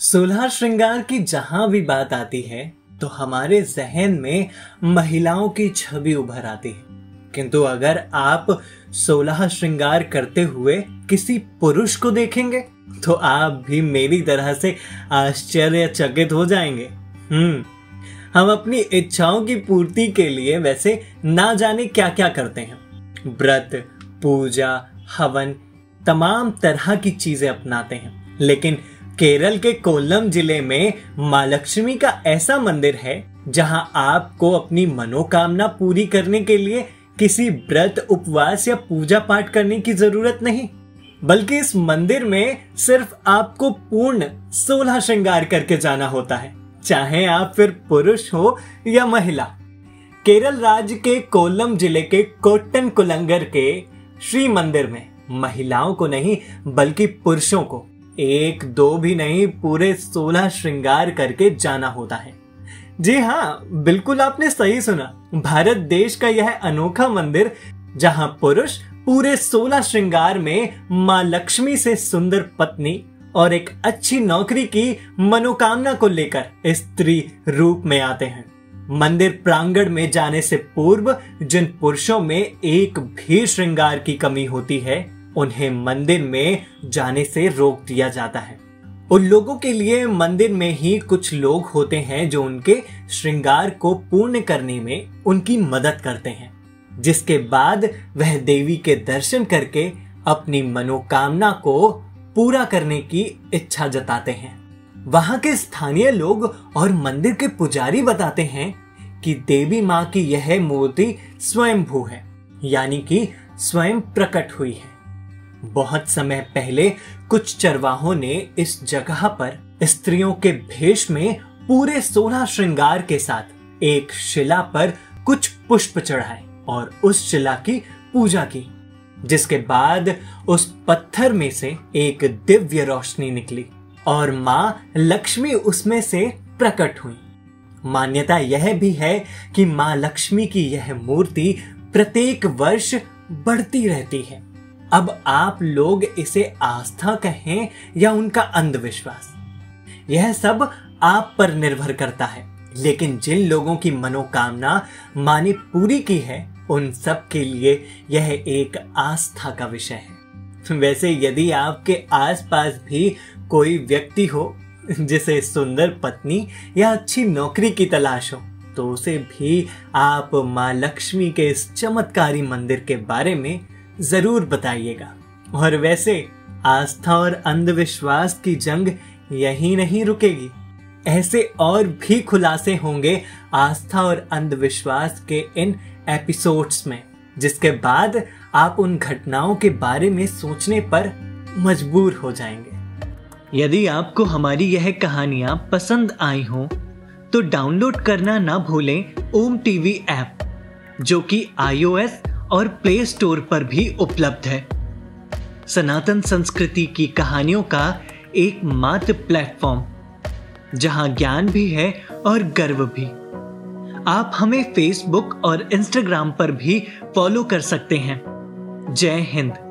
सोलह श्रृंगार की जहाँ भी बात आती है तो हमारे जहन में महिलाओं की छवि उभर आती है। किंतु अगर आप सोलह श्रृंगार करते हुए किसी पुरुष को देखेंगे तो आप भी मेरी तरह से आश्चर्यचकित हो जाएँगे। हम्म हम अपनी इच्छाओं की पूर्ति के लिए वैसे ना जाने क्या क्या करते हैं। व्रत, पूजा, हवन, तमाम तरह की चीज़ें अपनाते हैं। लेकिन केरल के कोल्लम ज़िले में माँ लक्ष्मी का ऐसा मंदिर है, जहाँ आपको अपनी मनोकामना पूरी करने के लिए किसी व्रत, उपवास या पूजा पाठ करने की ज़रूरत नहीं। बल्कि इस मंदिर में सिर्फ़ आपको पूर्ण सोलह श्रृंगार करके जाना होता है, चाहे आप फिर पुरुष हो या महिला। केरल राज्य के कोल्लम ज़िले के कोट्टन कुलंगर के श्री मंदिर में महिलाओं को नहीं, बल्कि पुरुषों को। एक दो भी नहीं, पूरे सोलह श्रृंगार करके जाना होता है। जी हाँ बिल्कुल आपने सही सुना। भारत देश का यह अनोखा मंदिर, जहाँ पुरुष पूरे सोलह श्रृंगार में माँ लक्ष्मी से सुंदर पत्नी और एक अच्छी नौकरी की मनोकामना को लेकर स्त्री रूप में आते हैं। मंदिर प्रांगण में जाने से पूर्व जिन पुरुषों में एक भी श्रृंगार की कमी होती है उन्हें मंदिर में जाने से रोक दिया जाता है। उन लोगों के लिए मंदिर में ही कुछ लोग होते हैं जो उनके श्रृंगार को पूर्ण करने में उनकी मदद करते हैं, जिसके बाद वह देवी के दर्शन करके अपनी मनोकामना को पूरा करने की इच्छा जताते हैं। वहाँ के स्थानीय लोग और मंदिर के पुजारी बताते हैं कि देवी माँ की यह मूर्ति स्वयं भू है, यानी कि स्वयं प्रकट हुई है। बहुत समय पहले कुछ चरवाहों ने इस जगह पर स्त्रियों के भेष में पूरे सोलह श्रृंगार के साथ एक शिला पर कुछ पुष्प चढ़ाए और उस शिला की पूजा की, जिसके बाद उस पत्थर में से एक दिव्य रोशनी निकली और माँ लक्ष्मी उसमें से प्रकट हुई। मान्यता यह भी है कि माँ लक्ष्मी की यह मूर्ति प्रत्येक वर्ष बढ़ती रहती है। अब आप लोग इसे आस्था कहें या उनका अंधविश्वास। यह सब आप पर निर्भर करता है। लेकिन जिन लोगों की मनोकामना माने पूरी की है, उन सब के लिए यह एक आस्था का विषय है। वैसे यदि आपके आसपास भी कोई व्यक्ति हो, जिसे सुंदर पत्नी या अच्छी नौकरी की तलाश हो तो उसे भी आप माँ लक्ष्मी के इस चमत्कारी मंदिर के बारे में ज़रूर बताइएगा। और वैसे आस्था और अंधविश्वास की जंग यही नहीं रुकेगी। ऐसे और भी खुलासे होंगे आस्था और अंधविश्वास के इन एपिसोड्स में, जिसके बाद आप उन घटनाओं के बारे में सोचने पर मजबूर हो जाएँगे। यदि आपको हमारी यह कहानियाँ पसंद आई हो तो डाउनलोड करना ना भूलें ओम टीवी ऐप, जो कि आईओएस और प्ले स्टोर पर भी उपलब्ध है। सनातन संस्कृति की कहानियों का एक मात्र प्लेटफॉर्म, जहाँ ज्ञान भी है और गर्व भी। आप हमें फेसबुक और इंस्टाग्राम पर भी फॉलो कर सकते हैं। जय हिंद।